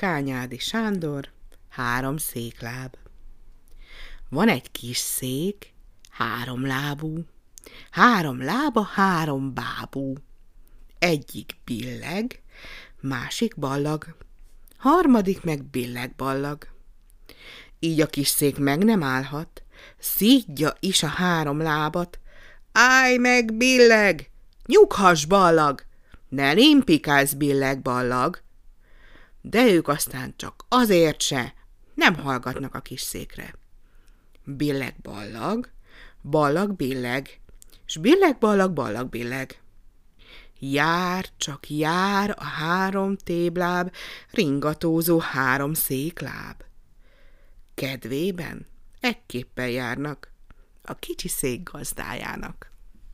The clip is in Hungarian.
Kányádi Sándor, három székláb. Van egy kis szék, három lábú, három lába, három bábú. Egyik billeg, másik ballag, harmadik meg billeg ballag. Így a kis szék meg nem állhat, szídja is a három lábat. Állj meg, billeg, nyughass ballag, ne limpikálsz billeg ballag. De ők aztán csak azért se nem hallgatnak a kis székre. Billeg ballag, ballag billeg, s billeg ballag ballag billeg. Jár, csak jár a három tébláb, ringatózó három székláb. Kedvében ekképpen járnak a kicsi szék gazdájának.